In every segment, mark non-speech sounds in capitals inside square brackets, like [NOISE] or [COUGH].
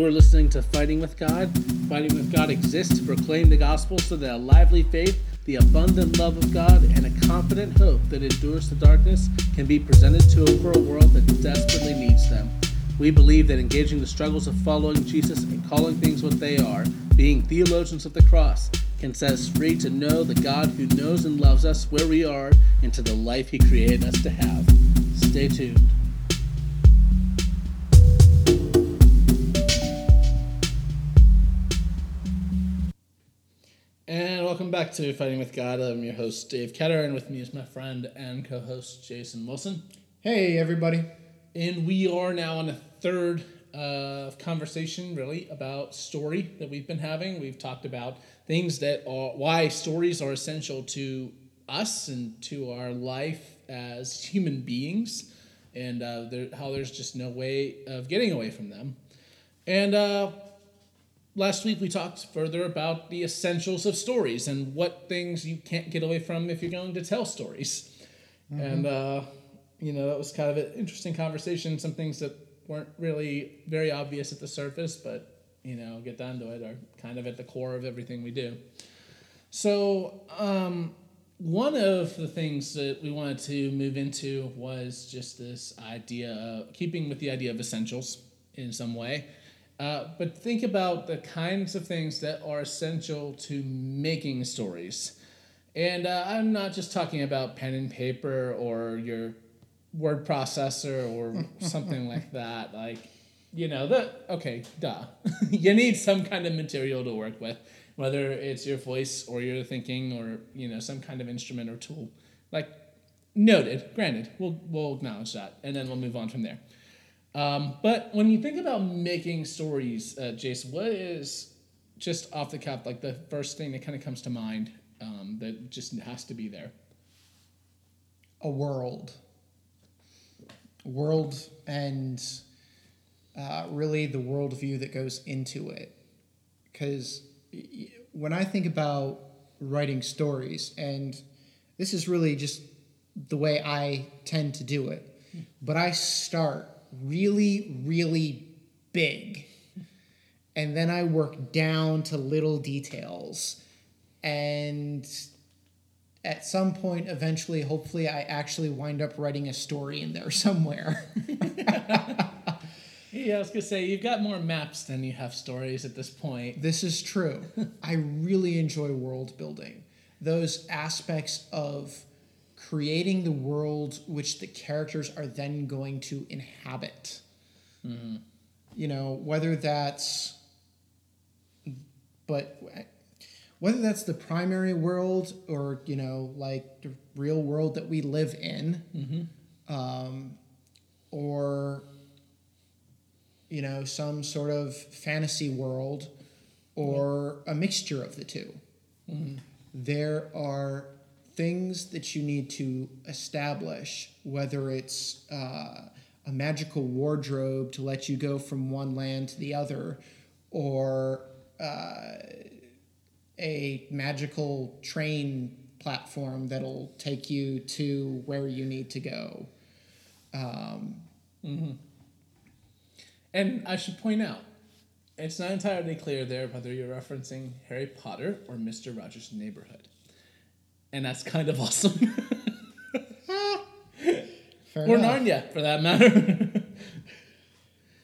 You are listening to Fighting with God. Fighting with God exists to proclaim the gospel so that a lively faith, the abundant love of God, and a confident hope that endures the darkness can be presented to a world that desperately needs them. We believe that engaging the struggles of following Jesus and calling things what they are, being theologians of the cross, can set us free to know the God who knows and loves us where we are and to the life He created us to have. Stay tuned. Welcome back to Fighting with God. I'm your host, Dave Ketter, and with me is my friend and co host, Jason Wilson. Hey, everybody. And we are now on a third uh, conversation, really, about story that we've been having. We've talked about things that are why stories are essential to us and to our life as human beings, and uh, there, how there's just no way of getting away from them. And uh, last week we talked further about the essentials of stories and what things you can't get away from if you're going to tell stories. Mm-hmm. And, uh, you know, that was kind of an interesting conversation. Some things that weren't really very obvious at the surface, but, you know, get down to it are kind of at the core of everything we do. So, um, one of the things that we wanted to move into was just this idea of keeping with the idea of essentials in some way uh, but think about the kinds of things that are essential to making stories. And uh, I'm not just talking about pen and paper or your word processor or [LAUGHS] something like that. Like, you know, the okay, duh. [LAUGHS] you need some kind of material to work with, whether it's your voice or your thinking or you know some kind of instrument or tool. Like, noted. Granted, we'll we'll acknowledge that, and then we'll move on from there. Um, but when you think about making stories, uh, Jason, what is just off the cuff like the first thing that kind of comes to mind um, that just has to be there? A world. World and uh, really the worldview that goes into it. Because when I think about writing stories, and this is really just the way I tend to do it, but I start really, really big. And then I work down to little details. And at some point, eventually, hopefully, I actually wind up writing a story in there somewhere. [LAUGHS] yeah, I was going to say, you've got more maps than you have stories at this point. This is true. I really enjoy world building. Those aspects of creating the world which the characters are then going to inhabit. Mm-hmm. You know, whether that's, but whether that's the primary world or, you know, like the real world that we live in, mm-hmm. um, or, you know, some sort of fantasy world or a mixture of the 2 mm-hmm. There are things that you need to establish, whether it's uh, a magical wardrobe to let you go from one land to the other, or uh, a magical train platform that'll take you to where you need to go. Um, mm-hmm. And I should point out, it's not entirely clear there whether you're referencing Harry Potter or Mr. Rogers' Neighborhood and that's kind of [LAUGHS] awesome. or enough. Narnia, for that matter.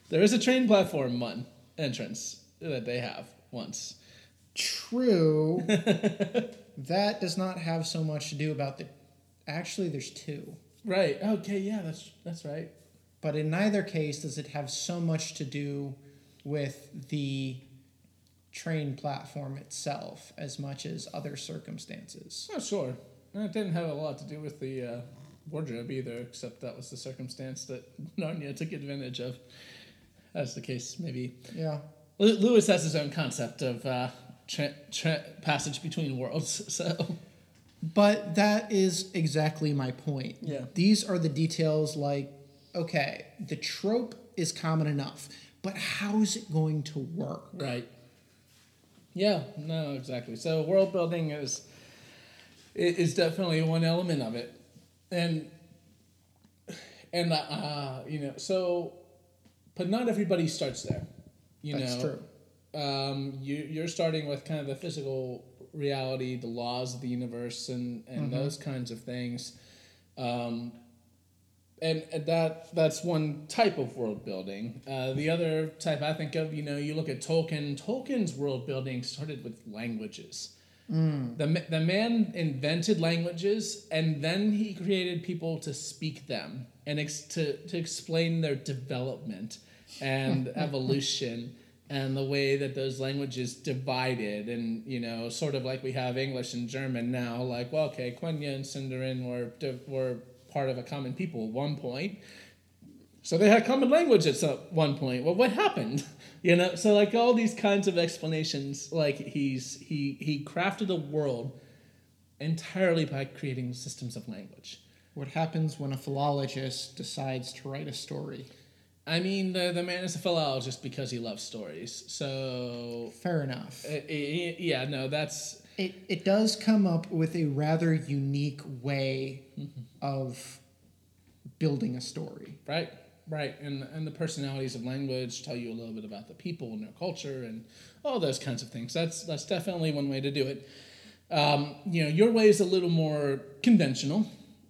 there is a train platform one entrance that they have once. True. [LAUGHS] that does not have so much to do about the. Actually, there's two. Right. Okay. Yeah. That's that's right. But in neither case does it have so much to do with the train platform itself as much as other circumstances. Oh, sure. it didn't have a lot to do with the uh, wardrobe either, except that was the circumstance that [LAUGHS] Narnia took advantage of, as the case maybe. Yeah. Lewis has his own concept of uh, tra- tra- passage between worlds, [LAUGHS] so. But that is exactly my point. Yeah. These are the details like, okay, the trope is common enough, but how is it going to work? Right. Yeah, no, exactly. So world building is is definitely one element of it, and and uh, you know, so, but not everybody starts there. You That's know, true. um, you you're starting with kind of the physical reality, the laws of the universe, and and those kinds of things. Um, and and that that's one type of world building. Uh, the other type I think of, you know, you look at Tolkien. Tolkien's world building started with languages. The, the man invented languages and then he created people to speak them and ex- to, to explain their development and [LAUGHS] evolution and the way that those languages divided and you know sort of like we have english and german now like well okay quenya and sindarin were, were part of a common people at one point so they had common language at some one point. Well, what happened? [LAUGHS] You know, so like all these kinds of explanations, like he's he he crafted a world entirely by creating systems of language. What happens when a philologist decides to write a story? I mean, the the man is a philologist because he loves stories. So Fair enough. uh, uh, yeah, no, that's It, it does come up with a rather unique way of building a story. Right, right, and and the personalities of language tell you a little bit about the people and their culture and all those kinds of things. That's that's definitely one way to do it. Um, you know, your way is a little more conventional,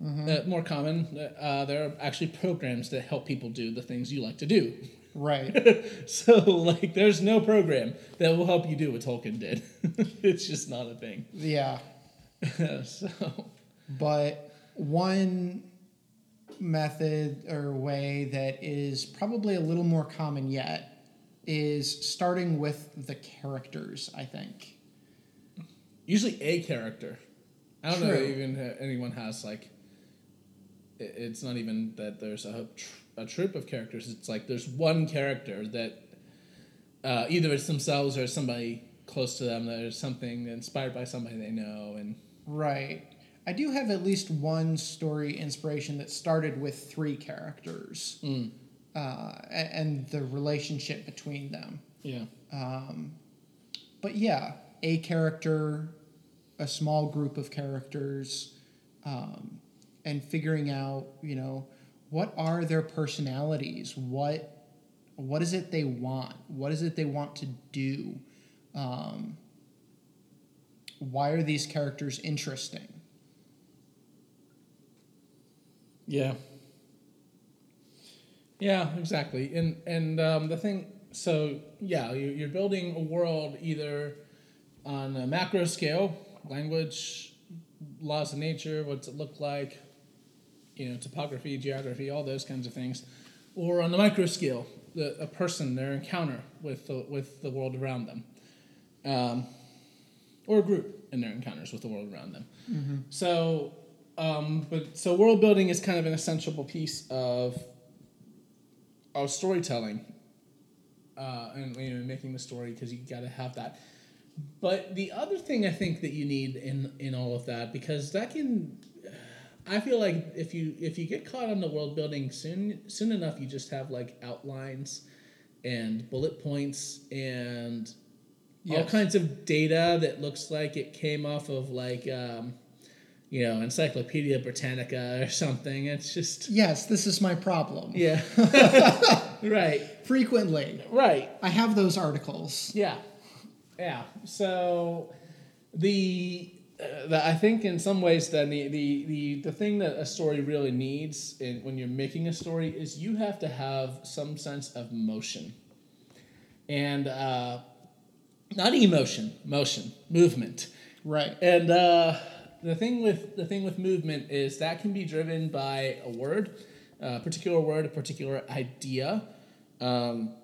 uh, more common. Uh, there are actually programs that help people do the things you like to do. Right. [LAUGHS] so, like, there's no program that will help you do what Tolkien did. [LAUGHS] it's just not a thing. yeah. [LAUGHS] so, But one method or way that is probably a little more common yet is starting with the characters, I think. usually a character. I don't know True. if even anyone has like. It's not even that there's a a troop of characters. It's like there's one character that uh, either it's themselves or somebody close to them that is something inspired by somebody they know and Right. I do have at least one story inspiration that started with three characters Mm. uh, and the relationship between them. yeah But yeah, a character, a small group of characters, um, and figuring out, you know, what are their personalities? What what is it they want? What is it they want to do? Um, why are these characters interesting? Yeah. Yeah, exactly. And and um, the thing, so yeah, you, you're building a world either on a macro scale, language, laws of nature, what's it look like, you know, topography, geography, all those kinds of things, or on the micro scale, the, a person, their encounter with the, with the world around them, um, or a group in their encounters with the world around them. So, um, but so world building is kind of an essential piece of of storytelling, uh, and you know making the story because you got to have that. But the other thing I think that you need in in all of that because that can, [SIGHS] I feel like if you if you get caught on the world building soon soon enough you just have like outlines, and bullet points and all kinds of data that looks like it came off of like um, you know Encyclopedia Britannica or something. It's just Yes, this is my problem. yeah, [LAUGHS] right, Frequently, right, I have those articles. yeah, yeah. So the, uh, the I think in some ways then the, the the the thing that a story really needs in, when you're making a story is you have to have some sense of motion, and uh, not emotion, motion, movement. Right. And uh, the thing with the thing with movement is that can be driven by a word, a particular word, a particular idea. Um,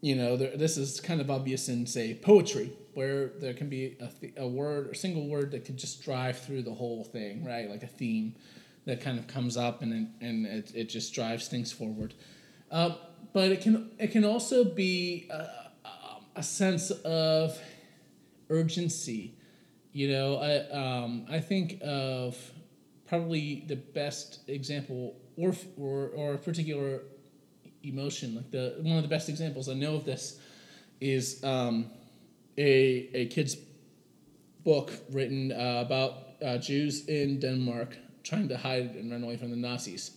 you know, there, this is kind of obvious in say poetry, where there can be a, th- a word, a single word that could just drive through the whole thing, right? Like a theme that kind of comes up and it, and it, it just drives things forward. Um, but it can it can also be a, a sense of urgency. You know, I um, I think of probably the best example or or or a particular emotion. Like the one of the best examples I know of this is um, a a kid's book written uh, about uh, Jews in Denmark trying to hide and run away from the Nazis.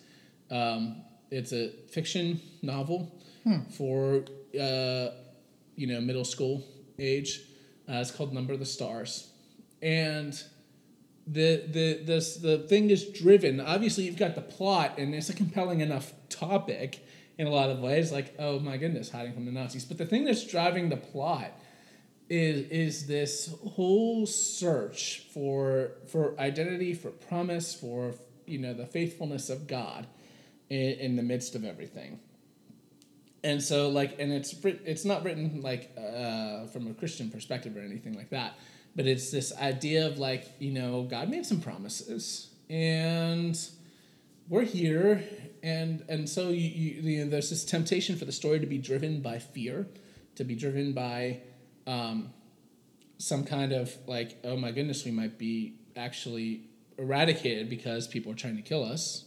Um, it's a fiction novel for uh, you know middle school age. Uh, it's called Number of the Stars, and the the this the thing is driven. Obviously, you've got the plot, and it's a compelling enough topic in a lot of ways. Like, oh my goodness, hiding from the Nazis. But the thing that's driving the plot is is this whole search for for identity, for promise, for you know the faithfulness of God in, in the midst of everything. And so, like, and it's it's not written like uh, from a Christian perspective or anything like that, but it's this idea of like you know God made some promises, and we're here, and and so you, you, you know, there's this temptation for the story to be driven by fear, to be driven by um, some kind of like oh my goodness we might be actually eradicated because people are trying to kill us,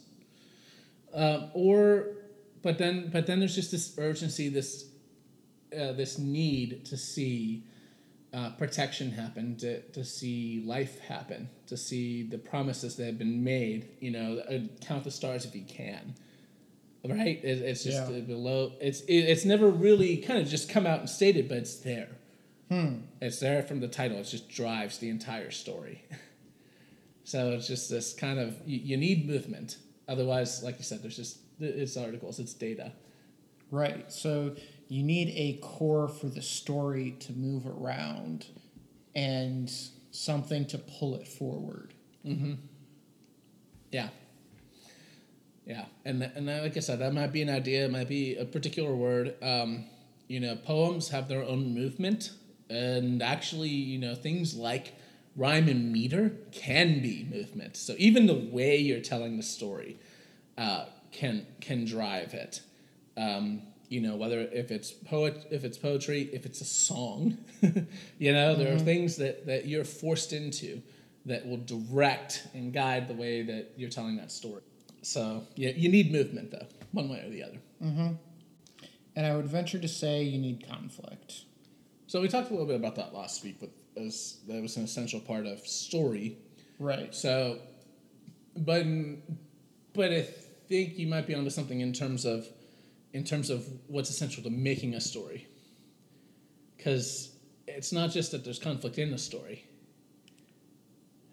um, or but then but then there's just this urgency, this uh, this need to see uh, protection happen, to, to see life happen, to see the promises that have been made. You know, uh, count the stars if you can. Right? It, it's just Yeah. below. It's it, it's never really kind of just come out and stated, but it's there. Hmm. It's there from the title. It just drives the entire story. [LAUGHS] so it's just this kind of you, you need movement. Otherwise, like you said, there's just it's articles, it's data. Right. So you need a core for the story to move around and something to pull it forward. Yeah. Yeah, and and like I said, that might be an idea, it might be a particular word. Um, you know, poems have their own movement, and actually, you know, things like rhyme and meter can be movement. So even the way you're telling the story uh, can can drive it. Um, you know, whether if it's poet, if it's poetry, if it's a song, [LAUGHS] you know, there are mm-hmm. things that that you're forced into that will direct and guide the way that you're telling that story. So yeah, you need movement though, one way or the other. Mm-hmm. And I would venture to say you need conflict. So we talked a little bit about that last week, with as that was an essential part of story. Right. So, but but I think you might be onto something in terms of in terms of what's essential to making a story. Because it's not just that there's conflict in the story.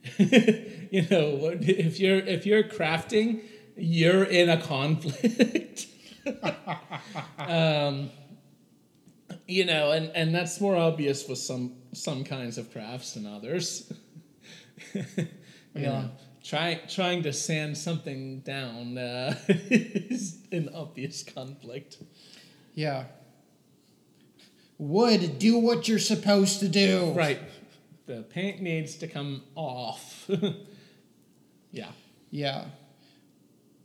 [LAUGHS] you know, if you're if you're crafting, you're in a conflict. [LAUGHS] um, you know, and and that's more obvious with some some kinds of crafts than others. [LAUGHS] Yeah. know, trying trying to sand something down uh, [LAUGHS] is an obvious conflict. Yeah. Wood, do what you're supposed to do. Right. The paint needs to come off. [LAUGHS] yeah. Yeah.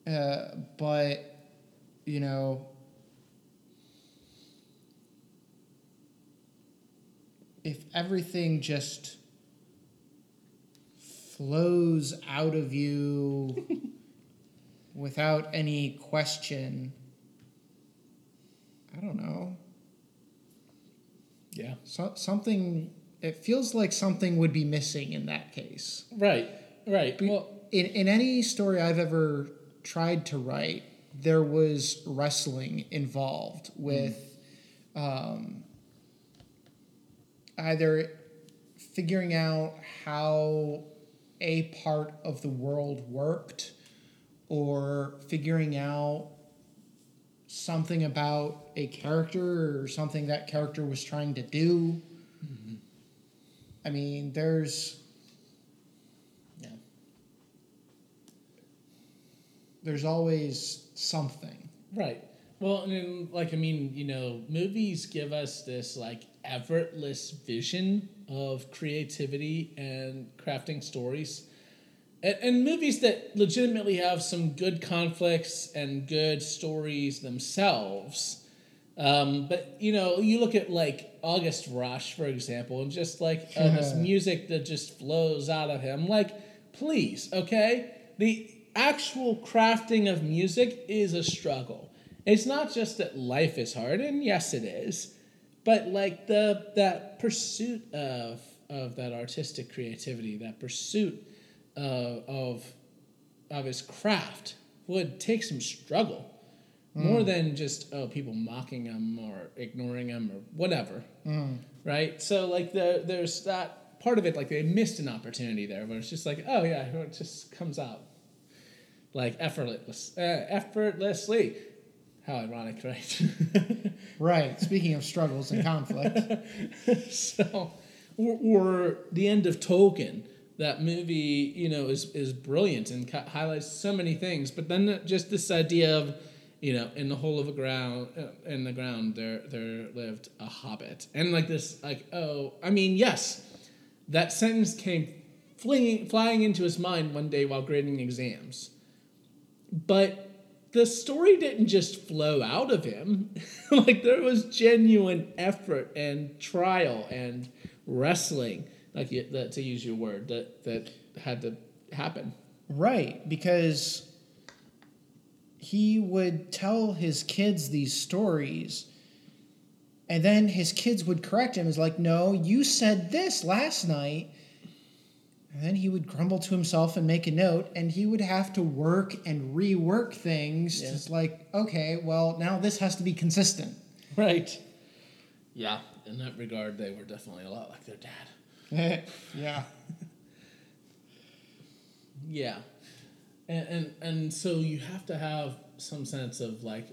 Uh, but, you know, if everything just flows out of you [LAUGHS] without any question, I don't know. Yeah. So, something, it feels like something would be missing in that case. Right. Right. Well, in, in any story I've ever tried to write, there was wrestling involved with um, either figuring out how a part of the world worked or figuring out something about a character or something that character was trying to do. Mm-hmm. I mean, there's yeah. there's always something. Right. Well, and like, I mean, you know, movies give us this, like, effortless vision of creativity and crafting stories. And, and movies that legitimately have some good conflicts and good stories themselves. Um, but, you know, you look at, like, August Rush, for example, and just, like, uh, this [LAUGHS] music that just flows out of him. Like, please, okay? The actual crafting of music is a struggle. It's not just that life is hard, and yes, it is, but like the that pursuit of of that artistic creativity, that pursuit uh, of of his craft would take some struggle. more than just oh people mocking him or ignoring him or whatever, right? So like the there's that part of it like they missed an opportunity there where it's just like oh yeah it just comes out like effortless uh, effortlessly. How ironic, right? [LAUGHS] Right. Speaking of struggles and conflict. [LAUGHS] so, or, or the end of Tolkien. That movie, you know, is is brilliant and ca- highlights so many things. But then just this idea of, you know, in the hole of a ground, uh, in the ground, there there lived a hobbit, and like this, like oh, I mean, yes, that sentence came flinging flying into his mind one day while grading exams, but the story didn't just flow out of him. [LAUGHS] like there was genuine effort and trial and wrestling, like that, to use your word, that that had to happen. Right, because he would tell his kids these stories, and then his kids would correct him. It's like, no, you said this last night. And then he would grumble to himself and make a note, and he would have to work and rework things. Yeah. It's like, okay, well, now this has to be consistent. Right. Yeah, in that regard, they were definitely a lot like their dad. [LAUGHS] yeah. Yeah, and and and so you have to have some sense of like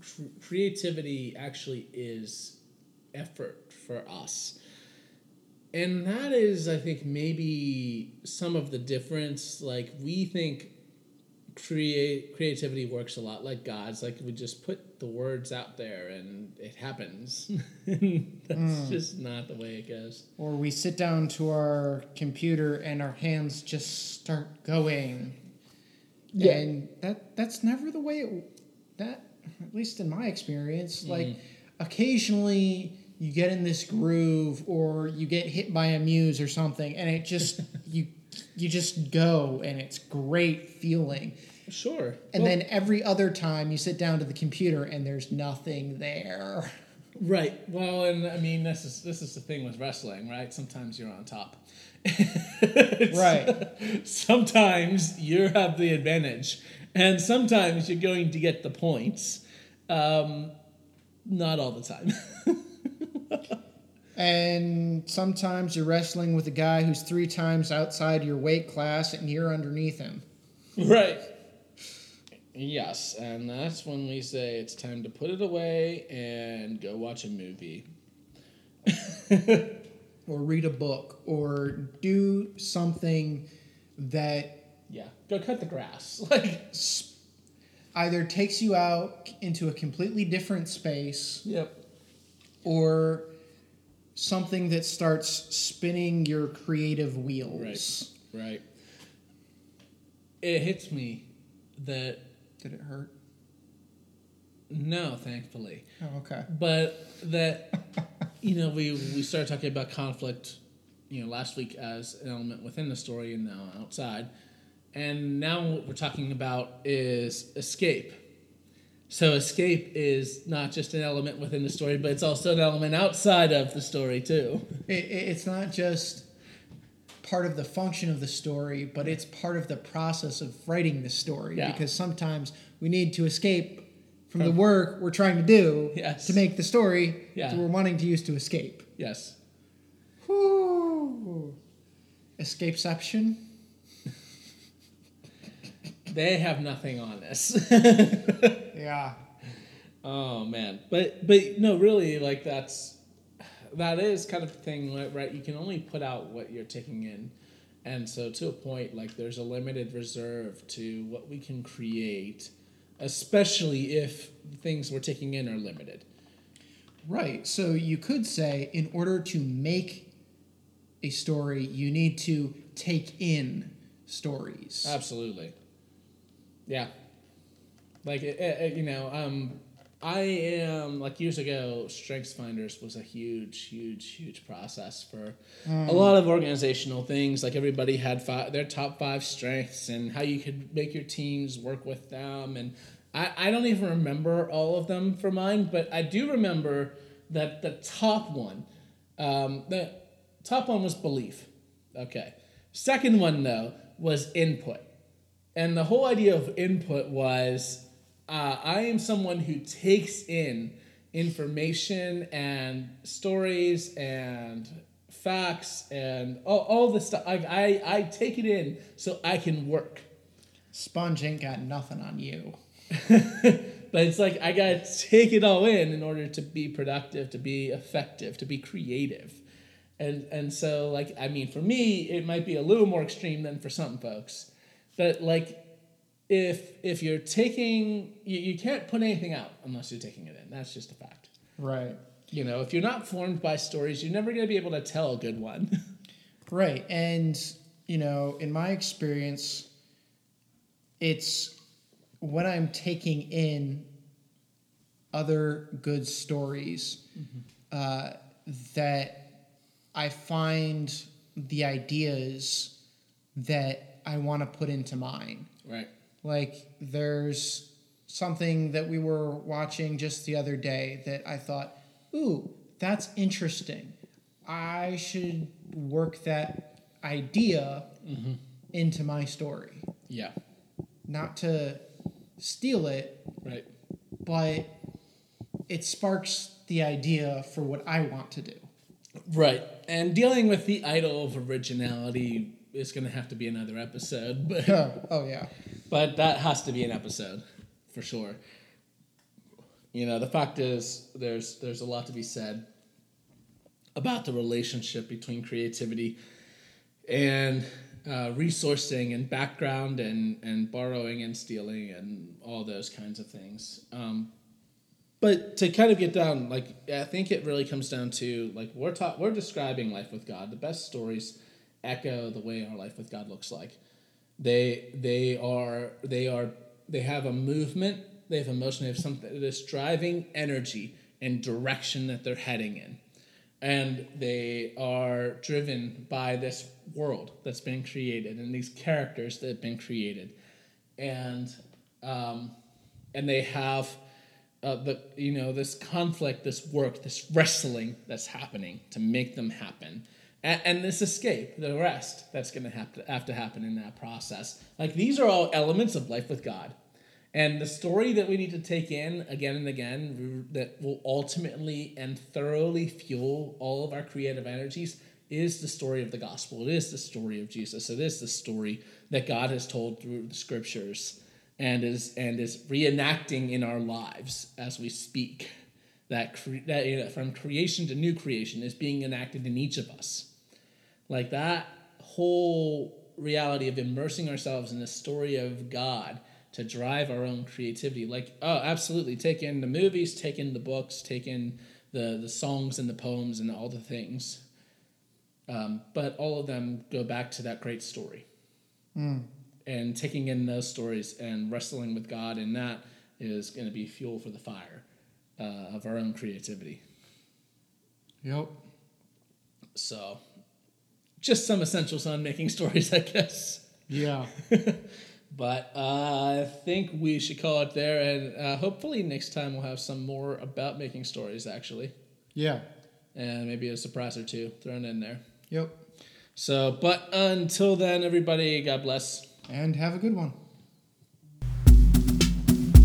cr- creativity actually is effort for us. And that is, I think, maybe some of the difference. Like we think create creativity works a lot like God's. Like we just put the words out there and it happens. [LAUGHS] That's mm. just not the way it goes. Or we sit down to our computer and our hands just start going. Yeah. And that that's never the way it that at least in my experience, like mm. occasionally you get in this groove or you get hit by a muse or something and it just [LAUGHS] you you just go and it's great feeling. Sure. And Well, then every other time you sit down to the computer and there's nothing there. Right. Well, and I mean, this is this is the thing with wrestling, right? Sometimes you're on top. [LAUGHS] Right. [LAUGHS] Sometimes you have the advantage, and sometimes you're going to get the points. Um, not all the time. And sometimes you're wrestling with a guy who's three times outside your weight class and you're underneath him. right. Yes, and that's when we say it's time to put it away and go watch a movie. [LAUGHS] Or read a book or do something that Yeah, go cut the grass. [LAUGHS] Like, either takes you out into a completely different space yep. or something that starts spinning your creative wheels. Right. Right. It hits me that Did it hurt? no, thankfully, Oh, okay. but that you know we we started talking about conflict, you know, last week as an element within the story and now outside, and now what we're talking about is escape. So escape is not just an element within the story, but it's also an element outside of the story too. It, it- it's not just part of the function of the story, but it's part of the process of writing the story. Yeah. Because sometimes we need to escape from the work we're trying to do Yes. to make the story Yeah. that we're wanting to use to escape. Yes. Whew. Escapeception. They have nothing on this. [LAUGHS] Yeah. Oh man, but but no, really, like that's that is kind of the thing, right? right? You can only put out what you're taking in, and so to a point, like there's a limited reserve to what we can create, especially if things we're taking in are limited. Right. So you could say, in order to make a story, you need to take in stories. Absolutely. Yeah. Like it, it, you know, um, I am like years ago. Strengths Finders was a huge, huge, huge process for a lot of organizational things. Like everybody had five, their top five strengths and how you could make your teams work with them. And I, I don't even remember all of them for mine, but I do remember that the top one, um, the top one was belief. Okay. Second one though was input. And the whole idea of input was uh, I am someone who takes in information and stories and facts and all, all the stuff. I, I, I take it in so I can work. Sponge ain't got nothing on you. [LAUGHS] but it's like I gotta take it all in in order to be productive, to be effective, to be creative. And and so like I mean for me it might be a little more extreme than for some folks. But like if if you're taking you, you can't put anything out unless you're taking it in. That's just a fact. Right. You know, if you're not formed by stories, you're never gonna be able to tell a good one. [LAUGHS] Right. And, you know, in my experience, it's when I'm taking in other good stories uh, that I find the ideas that I want to put into mine. right. Like, there's something that we were watching just the other day that I thought, ooh, that's interesting. I should work that idea mm-hmm. into my story. Yeah. Not to steal it, Right. but it sparks the idea for what I want to do. Right. And dealing with the idol of originality is gonna have to be another episode. But [LAUGHS] oh, yeah. but that has to be an episode for sure. You know, the fact is there's there's a lot to be said about the relationship between creativity and uh, resourcing and background and, and borrowing and stealing and all those kinds of things. Um, but to kind of get down, like I think it really comes down to like we're taught we're describing life with God. The best stories echo the way our life with God looks like. They they are they are they have a movement, they have emotion, they have something this driving energy and direction that they're heading in. And they are driven by this world that's been created and these characters that have been created. And um, and they have uh, the you know this conflict, this work, this wrestling that's happening to make them happen, and, and this escape, the rest that's going to have to have to happen in that process. Like these are all elements of life with God, and the story that we need to take in again and again that will ultimately and thoroughly fuel all of our creative energies is the story of the gospel. It is the story of Jesus. It is the story that God has told through the scriptures and is and is reenacting in our lives as we speak. That, cre- that you know, from creation to new creation is being enacted in each of us. Like that whole reality of immersing ourselves in the story of God to drive our own creativity. Like, oh, absolutely. Take in the movies, take in the books, take in the, the songs and the poems and all the things. Um, but all of them go back to that great story and taking in those stories and wrestling with God in that is going to be fuel for the fire uh, of our own creativity. Yep. So, just some essentials on making [LAUGHS] stories, I guess. Yeah. [LAUGHS] But uh, I think we should call it there, and uh, hopefully next time we'll have some more about making stories, actually, Yeah. and maybe a surprise or two thrown in there. Yep. So, but until then, everybody, God bless. And have a good one.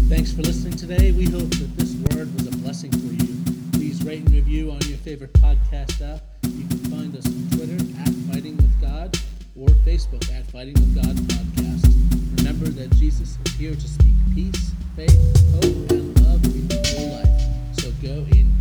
Thanks for listening today. We hope that this word was a blessing for you. Please rate and review on your favorite podcast app. You or Facebook at Fighting with God Podcast. Remember that Jesus is here to speak peace, faith, hope, and love into your life. So go in